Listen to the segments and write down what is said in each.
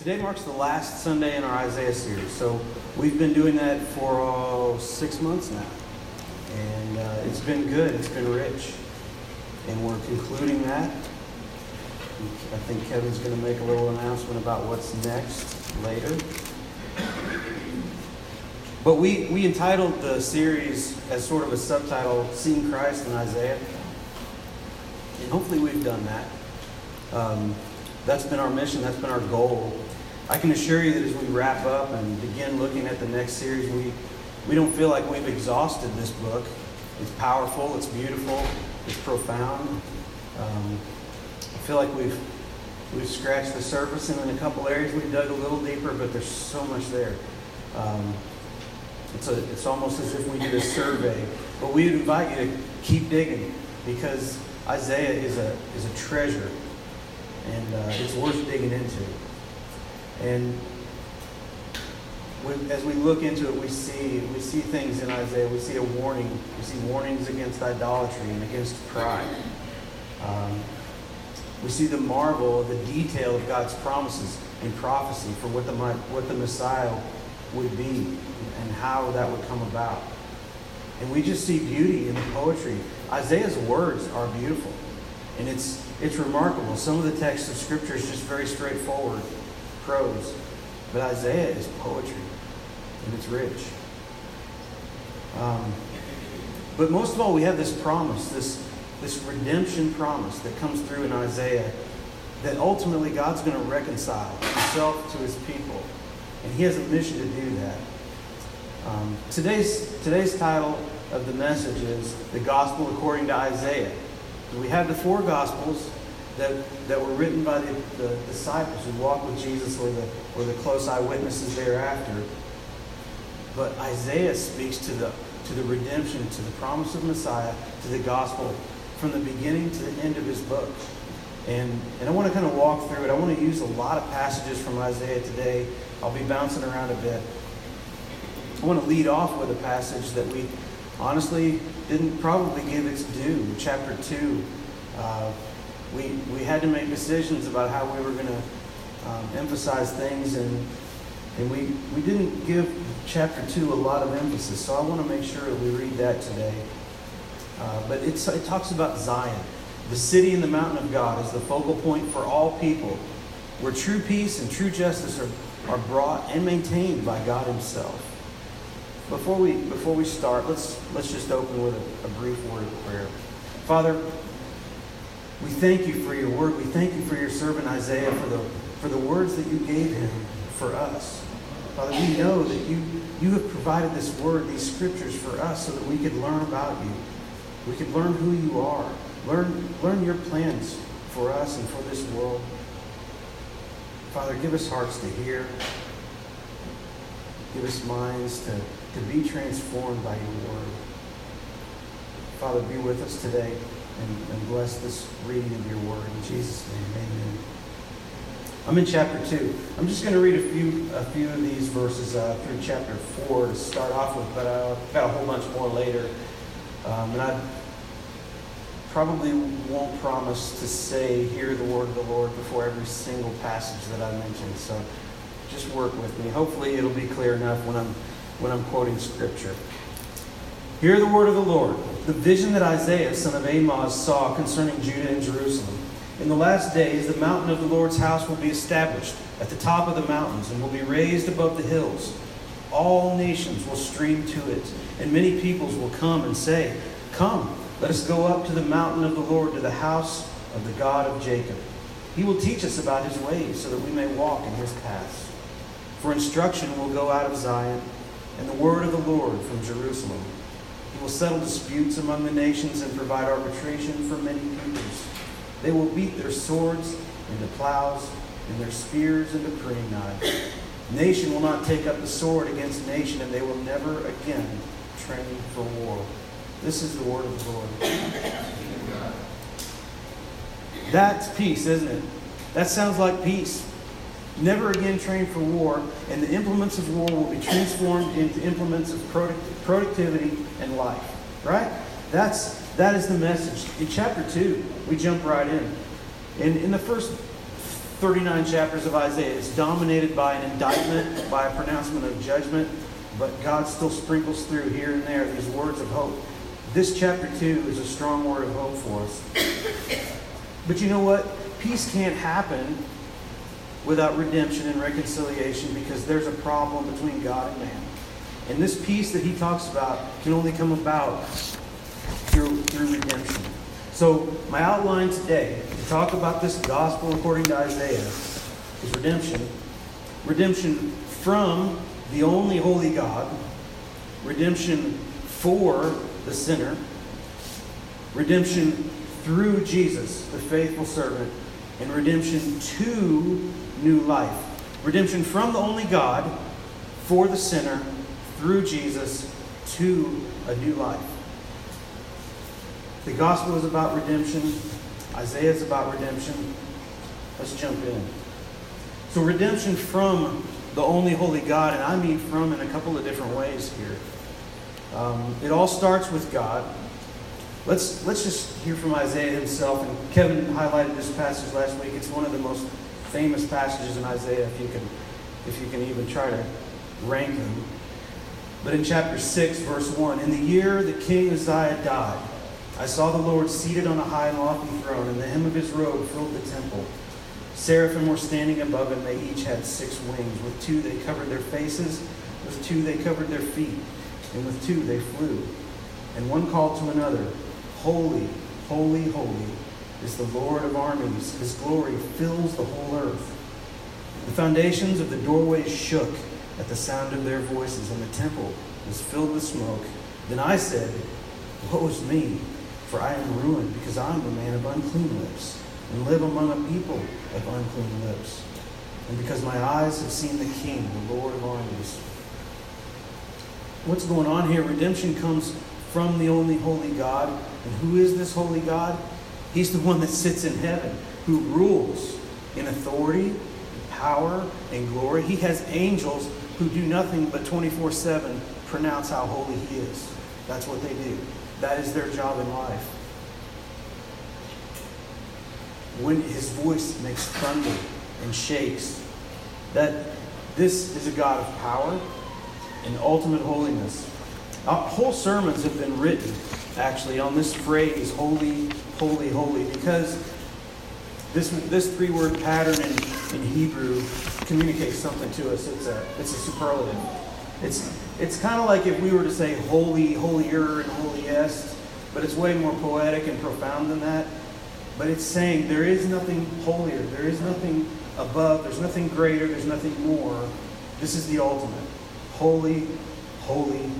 Today marks the last Sunday in our Isaiah series. So we've been doing that for oh, six months now. And uh, it's been good, it's been rich. And we're concluding that. I think Kevin's going to make a little announcement about what's next later. But we, we entitled the series as sort of a subtitle, Seeing Christ in Isaiah. And hopefully we've done that. Um, that's been our mission, that's been our goal I can assure you that as we wrap up and begin looking at the next series, we, we don't feel like we've exhausted this book. It's powerful, it's beautiful, it's profound. Um, I feel like we've, we've scratched the surface, and in a couple areas we've dug a little deeper, but there's so much there. Um, it's, a, it's almost as if we did a survey. But we would invite you to keep digging because Isaiah is a, is a treasure, and uh, it's worth digging into. And as we look into it, we see we see things in Isaiah. We see a warning. We see warnings against idolatry and against pride. Um, we see the marvel, the detail of God's promises and prophecy for what the what the Messiah would be and how that would come about. And we just see beauty in the poetry. Isaiah's words are beautiful, and it's it's remarkable. Some of the text of Scripture is just very straightforward prose. But Isaiah is poetry, and it's rich. Um, but most of all, we have this promise, this, this redemption promise that comes through in Isaiah that ultimately God's going to reconcile himself to his people. And he has a mission to do that. Um, today's, today's title of the message is The Gospel According to Isaiah. We have the four Gospels, that, that were written by the, the disciples who walked with Jesus or the, or the close eyewitnesses thereafter. But Isaiah speaks to the, to the redemption, to the promise of Messiah, to the gospel from the beginning to the end of his book. And, and I want to kind of walk through it. I want to use a lot of passages from Isaiah today. I'll be bouncing around a bit. I want to lead off with a passage that we honestly didn't probably give its due. Chapter 2, uh, we, we had to make decisions about how we were going to um, emphasize things, and, and we, we didn't give chapter 2 a lot of emphasis, so I want to make sure that we read that today. Uh, but it talks about Zion, the city and the mountain of God, as the focal point for all people, where true peace and true justice are, are brought and maintained by God Himself. Before we, before we start, let's, let's just open with a, a brief word of prayer. Father, we thank you for your word. We thank you for your servant Isaiah for the, for the words that you gave him for us. Father, we know that you, you have provided this word, these scriptures for us so that we could learn about you. We could learn who you are, learn, learn your plans for us and for this world. Father, give us hearts to hear. Give us minds to, to be transformed by your word. Father, be with us today and, and bless this reading of your word. In Jesus' name, amen. I'm in chapter 2. I'm just going to read a few, a few of these verses uh, through chapter 4 to start off with, but I've got a whole bunch more later. Um, and I probably won't promise to say, hear the word of the Lord before every single passage that I mention. So just work with me. Hopefully it'll be clear enough when I'm, when I'm quoting scripture. Hear the word of the Lord. The vision that Isaiah, son of Amoz, saw concerning Judah and Jerusalem. In the last days, the mountain of the Lord's house will be established at the top of the mountains and will be raised above the hills. All nations will stream to it, and many peoples will come and say, Come, let us go up to the mountain of the Lord, to the house of the God of Jacob. He will teach us about his ways so that we may walk in his paths. For instruction will go out of Zion, and the word of the Lord from Jerusalem will settle disputes among the nations and provide arbitration for many peoples. They will beat their swords into plows and their spears into pruning knives. Nation will not take up the sword against nation, and they will never again train for war. This is the word of the Lord. That's peace, isn't it? That sounds like peace. Never again train for war, and the implements of war will be transformed into implements of productivity and life. Right? That's that is the message. In chapter two, we jump right in. And in the first 39 chapters of Isaiah. It's dominated by an indictment, by a pronouncement of judgment, but God still sprinkles through here and there these words of hope. This chapter 2 is a strong word of hope for us. But you know what? Peace can't happen without redemption and reconciliation because there's a problem between God and man. And this peace that he talks about can only come about through, through redemption. So, my outline today to talk about this gospel according to Isaiah is redemption. Redemption from the only holy God, redemption for the sinner, redemption through Jesus, the faithful servant, and redemption to new life. Redemption from the only God for the sinner through Jesus to a new life. The gospel is about redemption. Isaiah is about redemption. Let's jump in. So, redemption from the only holy God, and I mean from in a couple of different ways here. Um, it all starts with God. Let's, let's just hear from Isaiah himself. And Kevin highlighted this passage last week. It's one of the most famous passages in Isaiah, if you can, if you can even try to rank them. But in chapter 6, verse 1, in the year that King Uzziah died, I saw the Lord seated on a high and lofty throne, and the hem of his robe filled the temple. Seraphim were standing above him. They each had six wings. With two they covered their faces, with two they covered their feet, and with two they flew. And one called to another, Holy, holy, holy is the Lord of armies. His glory fills the whole earth. The foundations of the doorways shook at the sound of their voices, and the temple was filled with smoke. Then I said, Woe is me, for I am ruined, because I am a man of unclean lips, and live among a people of unclean lips. And because my eyes have seen the King, the Lord of armies. What's going on here? Redemption comes from the only holy God. And who is this holy God? He's the one that sits in heaven, who rules in authority, power, and glory. He has angels who do nothing but 24 7 pronounce how holy He is. That's what they do, that is their job in life. When His voice makes thunder and shakes, that this is a God of power and ultimate holiness. Whole sermons have been written, actually, on this phrase, holy, holy, holy, because this, this three word pattern in, in Hebrew communicates something to us. It's a, it's a superlative. It's, it's kind of like if we were to say holy, holier, and holiest, but it's way more poetic and profound than that. But it's saying there is nothing holier, there is nothing above, there's nothing greater, there's nothing more. This is the ultimate. Holy, holy,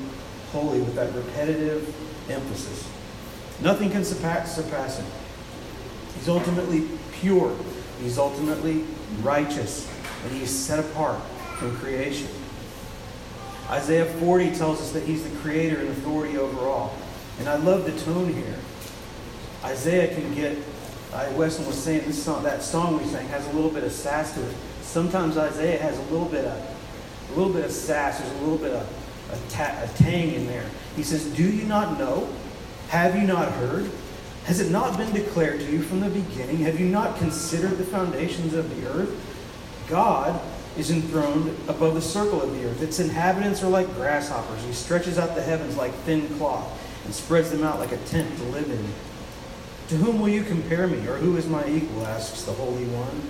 holy, with that repetitive emphasis. Nothing can surpass, surpass him. He's ultimately pure. He's ultimately righteous. And he's set apart from creation. Isaiah 40 tells us that he's the creator and authority over all. And I love the tone here. Isaiah can get, uh, Weston was saying, this song, that song we sang has a little bit of sass to it. Sometimes Isaiah has a little bit of, a little bit of sass. There's a little bit of a, ta- a tang in there. He says, Do you not know? Have you not heard? Has it not been declared to you from the beginning? Have you not considered the foundations of the earth? God is enthroned above the circle of the earth. Its inhabitants are like grasshoppers. He stretches out the heavens like thin cloth and spreads them out like a tent to live in. To whom will you compare me, or who is my equal? asks the Holy One.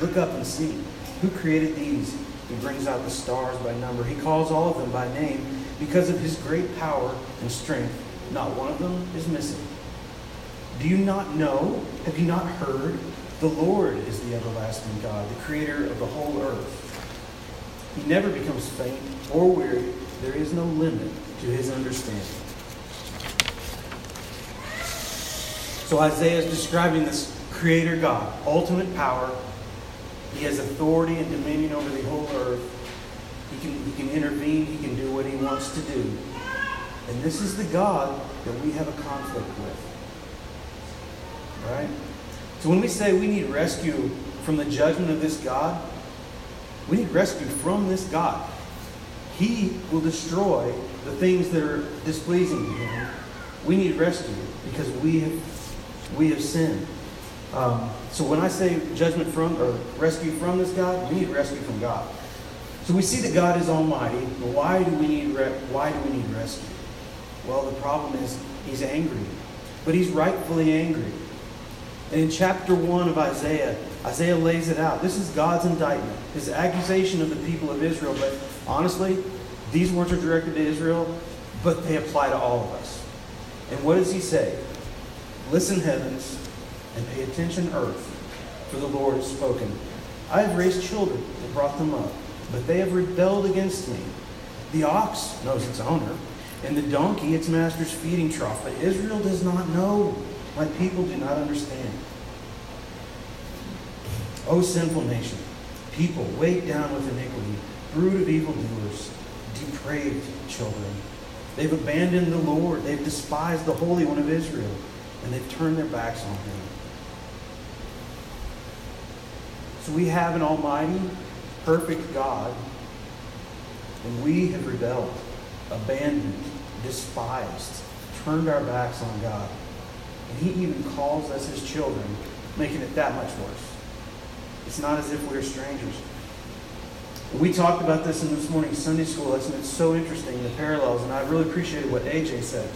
Look up and see. Who created these? He brings out the stars by number. He calls all of them by name because of his great power and strength. Not one of them is missing. Do you not know? Have you not heard? The Lord is the everlasting God, the creator of the whole earth. He never becomes faint or weary. There is no limit to his understanding. So Isaiah is describing this creator God, ultimate power. He has authority and dominion over the whole earth. He can, he can intervene, he can do what he wants to do. And this is the God that we have a conflict with. Right? So when we say we need rescue from the judgment of this God, we need rescue from this God. He will destroy the things that are displeasing to him. We need rescue because we have we have sinned. Um, so when I say judgment from or rescue from this God, we need rescue from God. So we see that God is Almighty, but why do we need re- why do we need rescue? Well, the problem is He's angry, but He's rightfully angry. And in chapter one of Isaiah, Isaiah lays it out. This is God's indictment, His accusation of the people of Israel. But honestly, these words are directed to Israel, but they apply to all of us. And what does He say? Listen, heavens, and pay attention, earth, for the Lord has spoken. I have raised children and brought them up but they have rebelled against me. The ox knows its owner, and the donkey its master's feeding trough, but Israel does not know. My people do not understand. O sinful nation, people weighed down with iniquity, brood of evildoers, depraved children. They've abandoned the Lord. They've despised the Holy One of Israel, and they've turned their backs on him. So we have an almighty, perfect God, and we have rebelled, abandoned, despised, turned our backs on God. And He even calls us His children, making it that much worse. It's not as if we're strangers. We talked about this in this morning's Sunday school lesson. It's so interesting, the parallels, and I really appreciated what AJ said.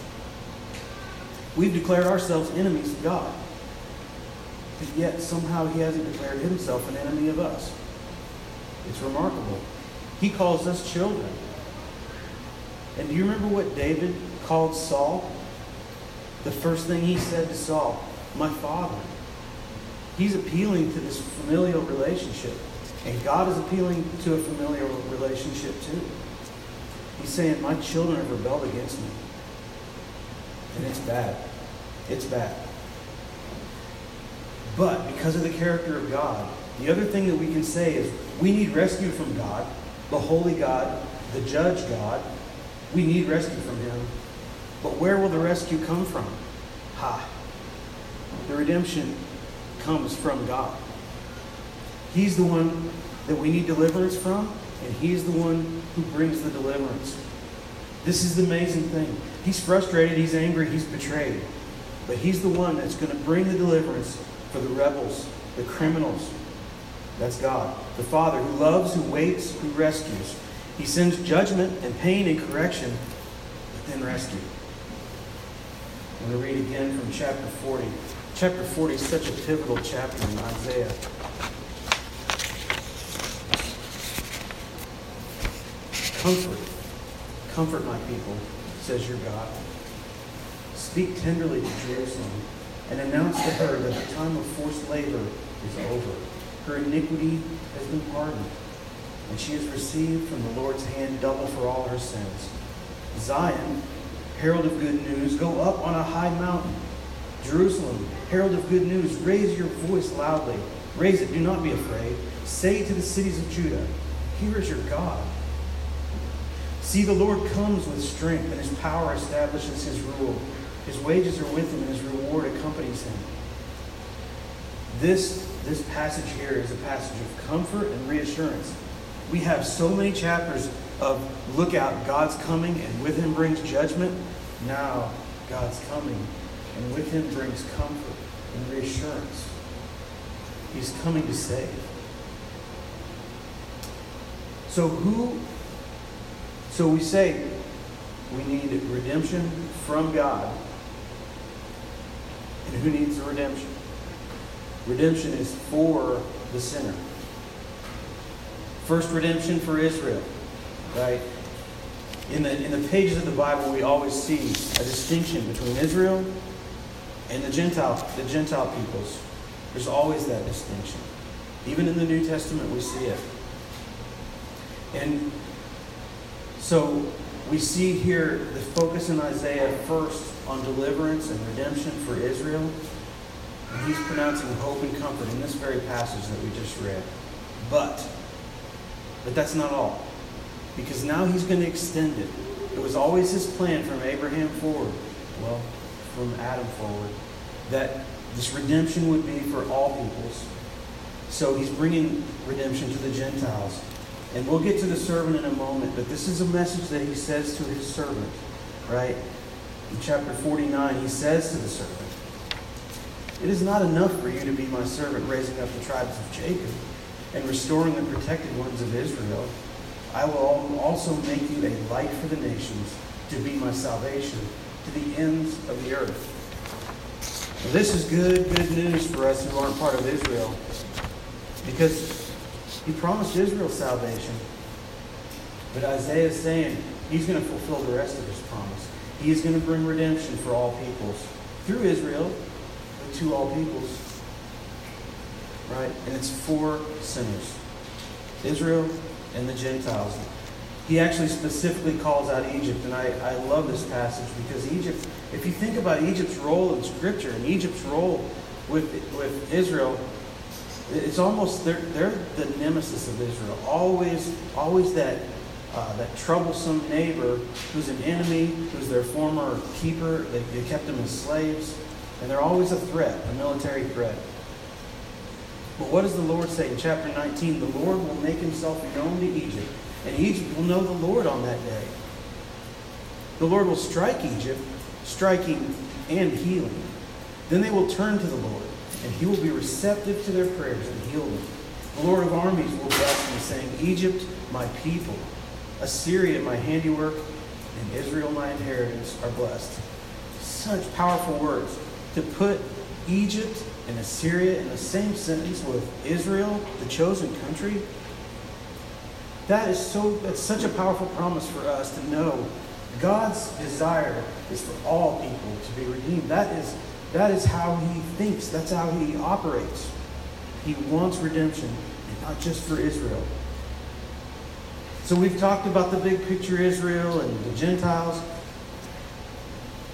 We've declared ourselves enemies of God, yet somehow He hasn't declared Himself an enemy of us. It's remarkable. He calls us children. And do you remember what David called Saul? The first thing he said to Saul, My father. He's appealing to this familial relationship. And God is appealing to a familial relationship too. He's saying, My children have rebelled against me. And it's bad. It's bad. But because of the character of God, the other thing that we can say is we need rescue from God, the holy God, the judge God. We need rescue from him. But where will the rescue come from? Ha. The redemption comes from God. He's the one that we need deliverance from, and He's the one who brings the deliverance. This is the amazing thing. He's frustrated, he's angry, he's betrayed. But He's the one that's going to bring the deliverance for the rebels, the criminals, that's God. The Father who loves, who waits, who rescues. He sends judgment and pain and correction, but then rescue. I'm going to read again from chapter 40. Chapter 40 is such a pivotal chapter in Isaiah. Comfort. Comfort my people, says your God. Speak tenderly to Jerusalem and announce to her that the time of forced labor is over her iniquity has been pardoned, and she has received from the Lord's hand double for all her sins. Zion, herald of good news, go up on a high mountain. Jerusalem, herald of good news, raise your voice loudly. Raise it, do not be afraid. Say to the cities of Judah, Here is your God. See, the Lord comes with strength, and his power establishes his rule. His wages are with him, and his reward accompanies him. This this passage here is a passage of comfort and reassurance. We have so many chapters of look out, God's coming, and with him brings judgment. Now, God's coming, and with him brings comfort and reassurance. He's coming to save. So, who, so we say we need redemption from God. And who needs the redemption? Redemption is for the sinner. First redemption for Israel, right? In the, in the pages of the Bible, we always see a distinction between Israel and the Gentile, the Gentile peoples. There's always that distinction. Even in the New Testament, we see it. And so we see here the focus in Isaiah first on deliverance and redemption for Israel. And he's pronouncing hope and comfort in this very passage that we just read. But, but that's not all. Because now he's going to extend it. It was always his plan from Abraham forward, well, from Adam forward, that this redemption would be for all peoples. So he's bringing redemption to the Gentiles. And we'll get to the servant in a moment, but this is a message that he says to his servant, right? In chapter 49, he says to the servant, It is not enough for you to be my servant, raising up the tribes of Jacob and restoring the protected ones of Israel. I will also make you a light for the nations to be my salvation to the ends of the earth. Now, this is good, good news for us who aren't part of Israel because he promised Israel salvation. But Isaiah is saying he's going to fulfill the rest of his promise. He is going to bring redemption for all peoples through Israel, to all peoples. Right? And it's for sinners Israel and the Gentiles. He actually specifically calls out Egypt, and I, I love this passage because Egypt, if you think about Egypt's role in Scripture and Egypt's role with, with Israel, it's almost they're, they're the nemesis of Israel. Always, always that uh, that troublesome neighbor who's an enemy, who's their former keeper. They, they kept them as slaves, and they're always a threat, a military threat. But what does the Lord say in chapter 19? The Lord will make himself known to Egypt, and Egypt will know the Lord on that day. The Lord will strike Egypt, striking and healing. Then they will turn to the Lord, and he will be receptive to their prayers and heal them. The Lord of armies will bless them, saying, Egypt, my people, Assyria, my handiwork, and Israel, my inheritance, are blessed. Such powerful words. To put Egypt and Assyria in the same sentence with Israel, the chosen country, that is so that's such a powerful promise for us to know God's desire is for all people to be redeemed. That is that is how he thinks. That's how he operates. He wants redemption, and not just for Israel. So we've talked about the big picture Israel and the Gentiles.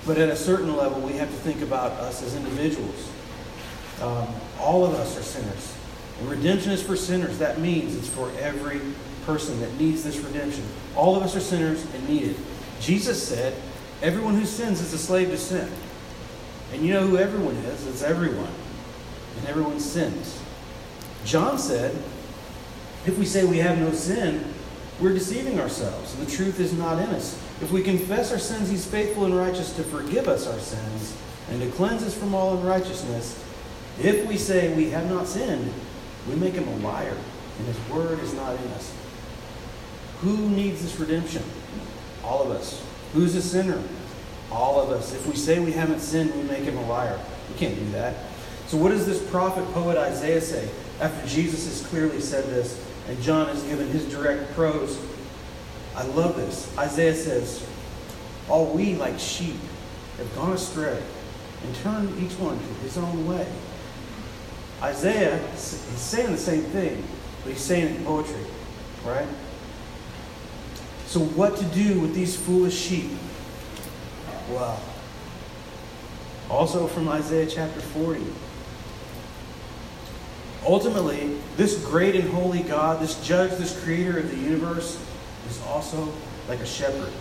But at a certain level, we have to think about us as individuals. Um, all of us are sinners. And redemption is for sinners. That means it's for every person that needs this redemption. All of us are sinners and need it. Jesus said, Everyone who sins is a slave to sin. And you know who everyone is? It's everyone. And everyone sins. John said, If we say we have no sin, we're deceiving ourselves, the truth is not in us. If we confess our sins, He's faithful and righteous to forgive us our sins and to cleanse us from all unrighteousness. If we say we have not sinned, we make Him a liar, and His word is not in us. Who needs this redemption? All of us. Who's a sinner? All of us. If we say we haven't sinned, we make Him a liar. We can't do that. So, what does this prophet poet Isaiah say after Jesus has clearly said this? And John has given his direct prose. I love this. Isaiah says, All we like sheep have gone astray and turned each one to his own way. Isaiah is saying the same thing, but he's saying it in poetry, right? So, what to do with these foolish sheep? Well, also from Isaiah chapter 40. Ultimately, this great and holy God, this judge, this creator of the universe, is also like a shepherd.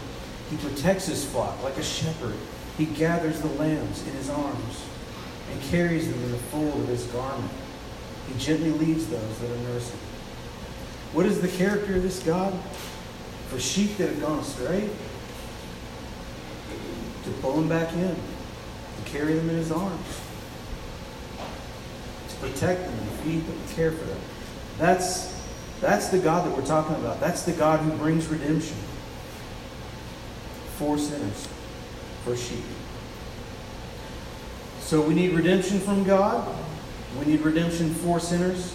He protects his flock like a shepherd. He gathers the lambs in his arms and carries them in the fold of his garment. He gently leads those that are nursing. What is the character of this God? For sheep that have gone astray, to pull them back in, and carry them in his arms protect them and feed them care for them. That's, that's the God that we're talking about. That's the God who brings redemption for sinners, for sheep. So we need redemption from God. We need redemption for sinners.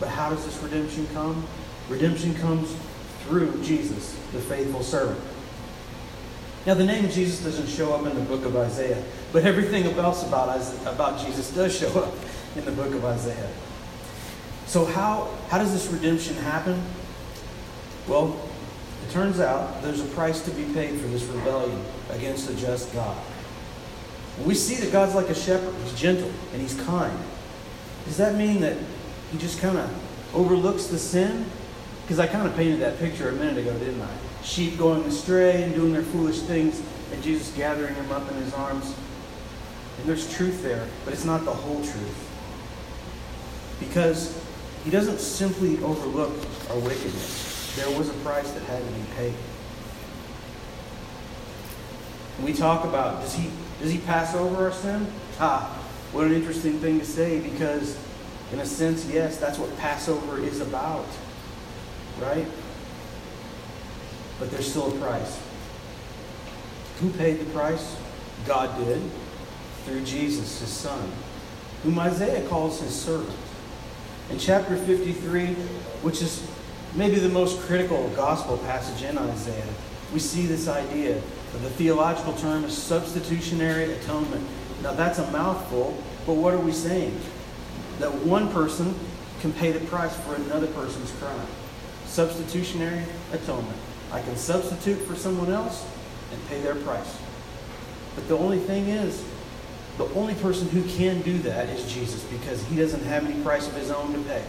But how does this redemption come? Redemption comes through Jesus, the faithful servant. Now, the name Jesus doesn't show up in the book of Isaiah, but everything else about, about Jesus does show up in the book of Isaiah. So, how, how does this redemption happen? Well, it turns out there's a price to be paid for this rebellion against a just God. We see that God's like a shepherd. He's gentle and he's kind. Does that mean that he just kind of overlooks the sin? Because I kind of painted that picture a minute ago, didn't I? Sheep going astray and doing their foolish things, and Jesus gathering them up in his arms. And there's truth there, but it's not the whole truth because he doesn't simply overlook our wickedness. There was a price that had to be paid. we talk about does he does he pass over our sin? Ah, What an interesting thing to say because, in a sense, yes, that's what Passover is about. Right? But there's still a price. Who paid the price? God did through Jesus, his son, whom Isaiah calls his servant. In chapter 53, which is maybe the most critical gospel passage in Isaiah, we see this idea. Of the theological term is substitutionary atonement. Now, that's a mouthful, but what are we saying? That one person can pay the price for another person's crime. Substitutionary atonement. I can substitute for someone else and pay their price. But the only thing is, the only person who can do that is Jesus because he doesn't have any price of his own to pay.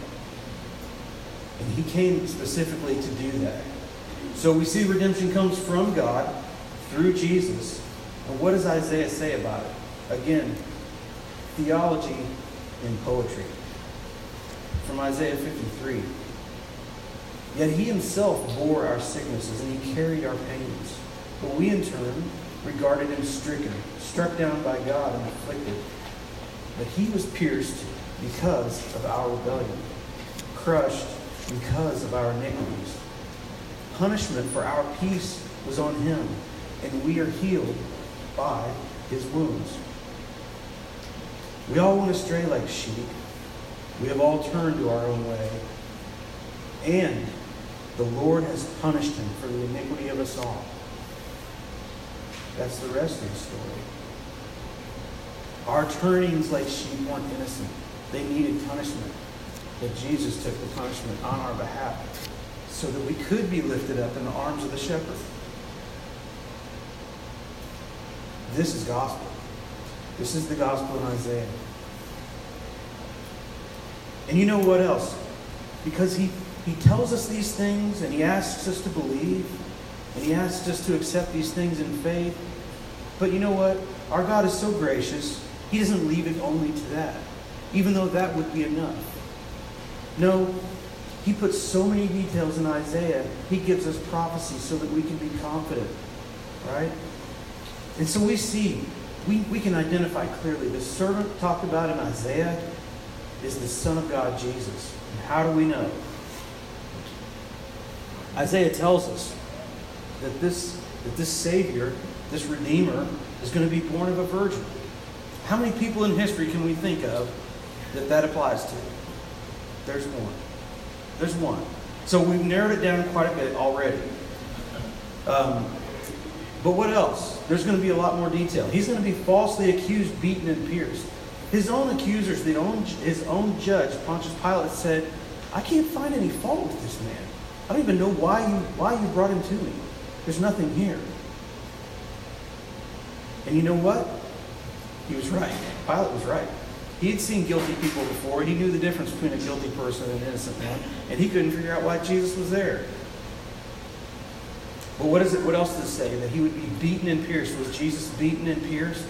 And he came specifically to do that. So we see redemption comes from God through Jesus. And what does Isaiah say about it? Again, theology in poetry. From Isaiah 53. Yet he himself bore our sicknesses and he carried our pains. But we in turn regarded him stricken, struck down by God and afflicted. But he was pierced because of our rebellion, crushed because of our iniquities. Punishment for our peace was on him, and we are healed by his wounds. We all went astray like sheep. We have all turned to our own way. And the Lord has punished him for the iniquity of us all. That's the rest of the story. Our turnings like sheep weren't innocent. They needed punishment. But Jesus took the punishment on our behalf so that we could be lifted up in the arms of the shepherd. This is gospel. This is the gospel in Isaiah. And you know what else? Because he, he tells us these things and he asks us to believe and he asks us to accept these things in faith. But you know what? Our God is so gracious, he doesn't leave it only to that, even though that would be enough. No, he puts so many details in Isaiah, he gives us prophecy so that we can be confident. Right? And so we see, we, we can identify clearly the servant talked about in Isaiah is the Son of God, Jesus. And how do we know? Isaiah tells us that this, that this Savior, this Redeemer, is going to be born of a virgin. How many people in history can we think of that that applies to? There's one. There's one. So we've narrowed it down quite a bit already. Um, but what else? There's going to be a lot more detail. He's going to be falsely accused, beaten, and pierced. His own accusers, the own, his own judge, Pontius Pilate, said, I can't find any fault with this man. I don't even know why you, why you brought him to me. There's nothing here. And you know what? He was right. Pilate was right. He had seen guilty people before, he knew the difference between a guilty person and an innocent one, and he couldn't figure out why Jesus was there. But what is it? What else does it say? That he would be beaten and pierced. Was Jesus beaten and pierced?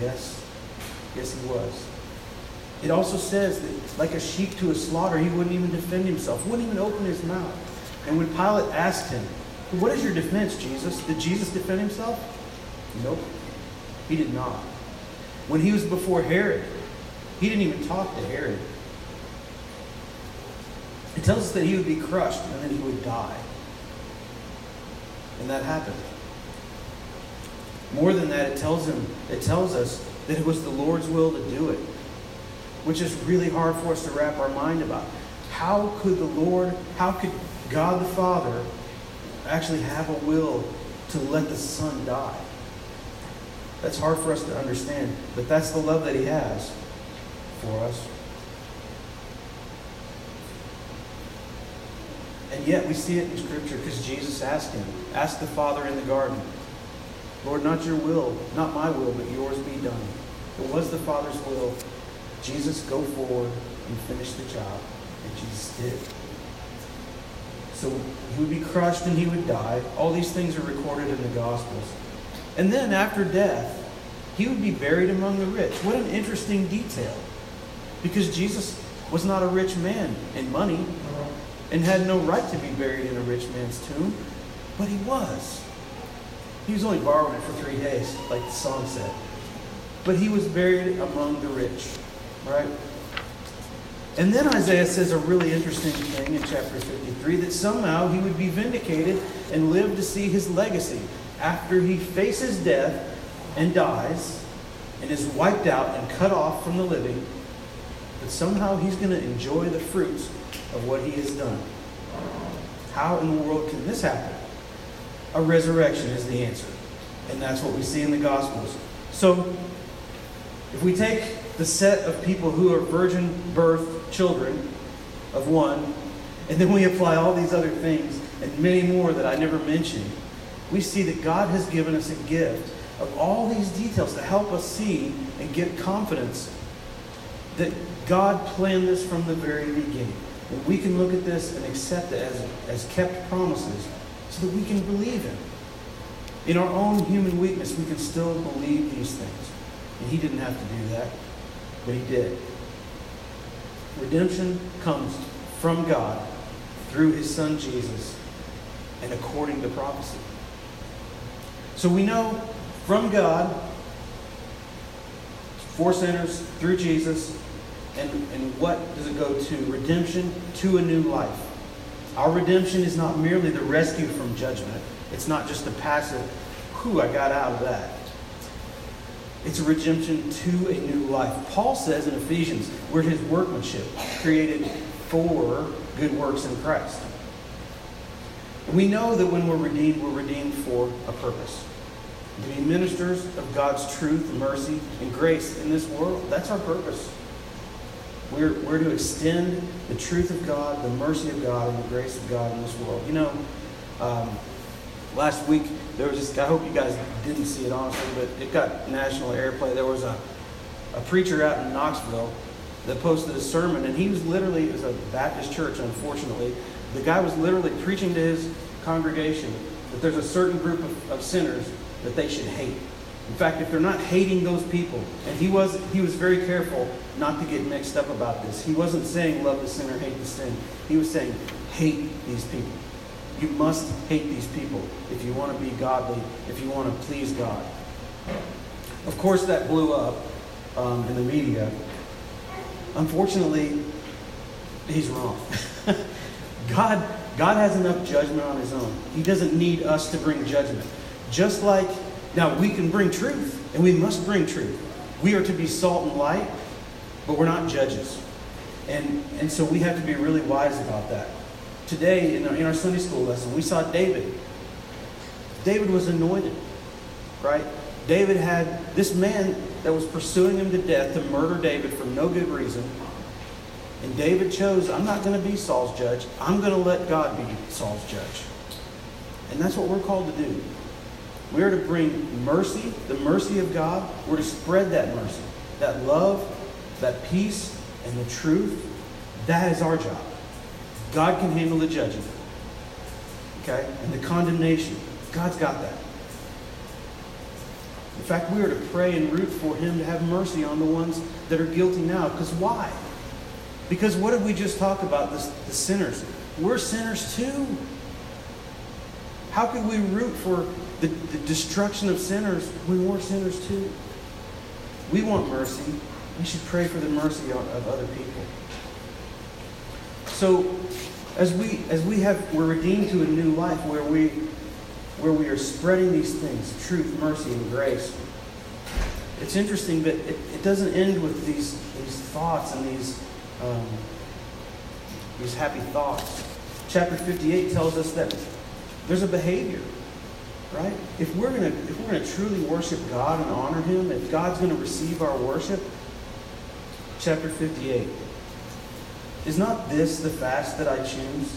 Yes. Yes, he was. It also says that, like a sheep to a slaughter, he wouldn't even defend himself, wouldn't even open his mouth. And when Pilate asked him, What is your defense, Jesus? Did Jesus defend himself? Nope. He did not. When he was before Herod, he didn't even talk to Herod. It tells us that he would be crushed and then he would die. And that happened. More than that, it tells him, it tells us that it was the Lord's will to do it, which is really hard for us to wrap our mind about. How could the Lord, how could God the Father actually have a will to let the Son die? That's hard for us to understand, but that's the love that He has for us. And yet we see it in Scripture because Jesus asked Him, asked the Father in the garden, Lord, not your will, not my will, but yours be done. It was the Father's will. Jesus, go forward and finish the job. And Jesus did. So he would be crushed and he would die. All these things are recorded in the Gospels. And then after death, he would be buried among the rich. What an interesting detail. Because Jesus was not a rich man in money and had no right to be buried in a rich man's tomb, but he was. He was only borrowing it for three days, like the song said. but he was buried among the rich. Right? And then Isaiah says a really interesting thing in chapter 53 that somehow he would be vindicated and live to see his legacy after he faces death and dies and is wiped out and cut off from the living. But somehow he's going to enjoy the fruits of what he has done. How in the world can this happen? A resurrection is the answer. And that's what we see in the Gospels. So, if we take the set of people who are virgin birth children of one, and then we apply all these other things and many more that I never mentioned, we see that God has given us a gift of all these details to help us see and get confidence that God planned this from the very beginning. And we can look at this and accept it as, as kept promises so that we can believe Him. In our own human weakness, we can still believe these things. And He didn't have to do that, but He did. Redemption comes from God through His Son Jesus and according to prophecy. So we know from God, for sinners, through Jesus, and, and what does it go to? Redemption to a new life. Our redemption is not merely the rescue from judgment. It's not just a passive, whew, I got out of that. It's a redemption to a new life. Paul says in Ephesians, we're his workmanship, created for good works in Christ. We know that when we're redeemed, we're redeemed for a purpose. To be ministers of God's truth, mercy, and grace in this world. That's our purpose. We're, we're to extend the truth of God, the mercy of God, and the grace of God in this world. You know, um, last week there was this. I hope you guys didn't see it honestly, but it got national airplay. There was a a preacher out in Knoxville that posted a sermon, and he was literally it was a Baptist church. Unfortunately, the guy was literally preaching to his congregation that there's a certain group of, of sinners that they should hate. In fact, if they're not hating those people, and he was he was very careful not to get mixed up about this. He wasn't saying love the sinner, hate the sin. He was saying hate these people. You must hate these people if you want to be godly, if you want to please God. Of course, that blew up um, in the media. Unfortunately, he's wrong. God, God has enough judgment on his own. He doesn't need us to bring judgment. Just like, now we can bring truth, and we must bring truth. We are to be salt and light, but we're not judges. And, and so we have to be really wise about that. Today, in our, in our Sunday school lesson, we saw David. David was anointed, right? David had this man that was pursuing him to death to murder David for no good reason. And David chose, I'm not going to be Saul's judge. I'm going to let God be Saul's judge. And that's what we're called to do. We are to bring mercy, the mercy of God. We're to spread that mercy, that love, that peace, and the truth. That is our job. God can handle the judgment. Okay? And the condemnation. God's got that. In fact, we are to pray and root for Him to have mercy on the ones that are guilty now. Because why? Because what did we just talk about? This, the sinners. We're sinners too. How could we root for the, the destruction of sinners when we're sinners too? We want mercy. We should pray for the mercy of other people. So, as we as we have we're redeemed to a new life where we where we are spreading these things, truth, mercy, and grace. It's interesting, but it, it doesn't end with these these thoughts and these um, these happy thoughts. Chapter 58 tells us that there's a behavior, right? If we're gonna if we're gonna truly worship God and honor Him, if God's gonna receive our worship, chapter 58. Is not this the fast that I choose?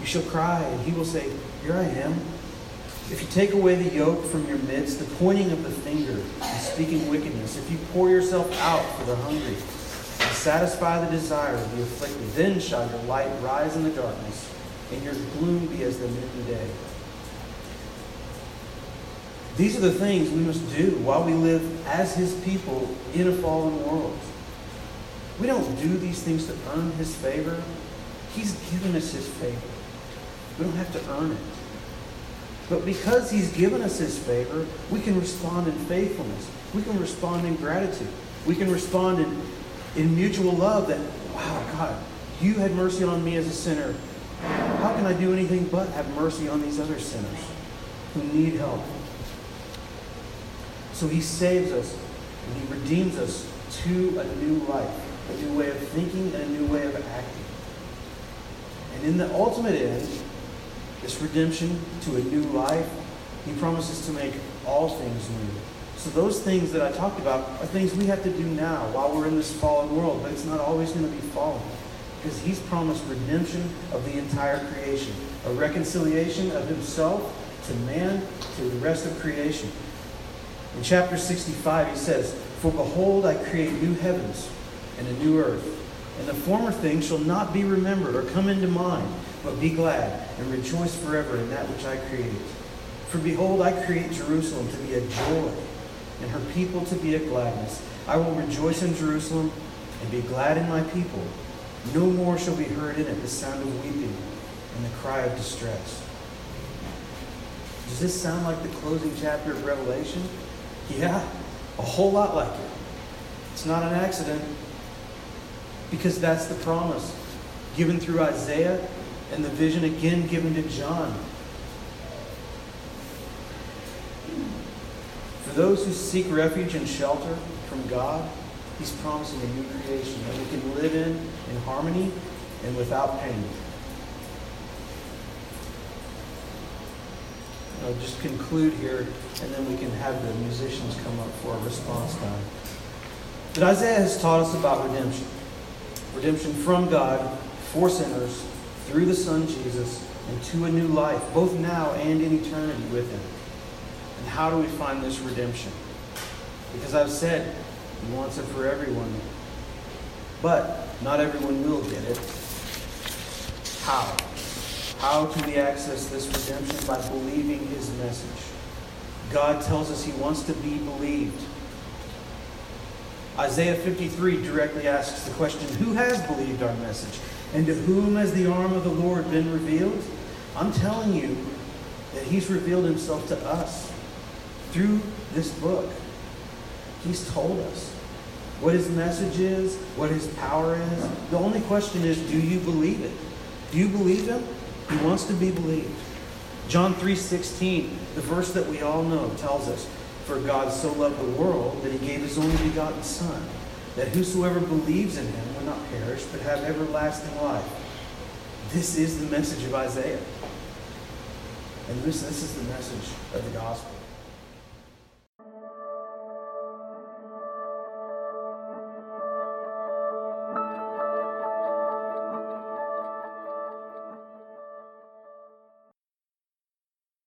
You shall cry, and he will say, Here I am. if you take away the yoke from your midst, the pointing of the finger and speaking wickedness, if you pour yourself out for the hungry, and satisfy the desire of the afflicted, then shall your light rise in the darkness, and your gloom be as the noonday. These are the things we must do while we live as his people in a fallen world. We don't do these things to earn his favor. He's given us his favor. We don't have to earn it. But because he's given us his favor, we can respond in faithfulness. We can respond in gratitude. We can respond in, in mutual love that, wow, God, you had mercy on me as a sinner. How can I do anything but have mercy on these other sinners who need help? So he saves us and he redeems us to a new life, a new way of thinking, and a new way of acting. And in the ultimate end, this redemption to a new life, he promises to make all things new. So those things that I talked about are things we have to do now while we're in this fallen world, but it's not always going to be fallen. Because he's promised redemption of the entire creation, a reconciliation of himself to man, to the rest of creation. In chapter 65, he says, For behold, I create new heavens and a new earth, and the former things shall not be remembered or come into mind. But be glad and rejoice forever in that which I created. For behold, I create Jerusalem to be a joy, and her people to be a gladness. I will rejoice in Jerusalem and be glad in my people. No more shall be heard in it the sound of weeping and the cry of distress. Does this sound like the closing chapter of Revelation? Yeah, a whole lot like it. It's not an accident because that's the promise given through Isaiah and the vision again given to John. For those who seek refuge and shelter from God, He's promising a new creation that we can live in in harmony and without pain. I'll just conclude here, and then we can have the musicians come up for a response time. But Isaiah has taught us about redemption redemption from God for sinners through the Son Jesus into a new life, both now and in eternity with Him. And how do we find this redemption? Because I've said He wants it for everyone. But not everyone will get it. How? How can we access this redemption? By believing His message. God tells us He wants to be believed. Isaiah 53 directly asks the question Who has believed our message? And to whom has the arm of the Lord been revealed? I'm telling you that He's revealed Himself to us through this book. He's told us what His message is, what His power is. The only question is do you believe it? Do you believe Him? He wants to be believed. John 3:16, the verse that we all know, tells us, "For God so loved the world that he gave his only begotten son, that whosoever believes in him will not perish, but have everlasting life. This is the message of Isaiah. And this, this is the message of the gospel.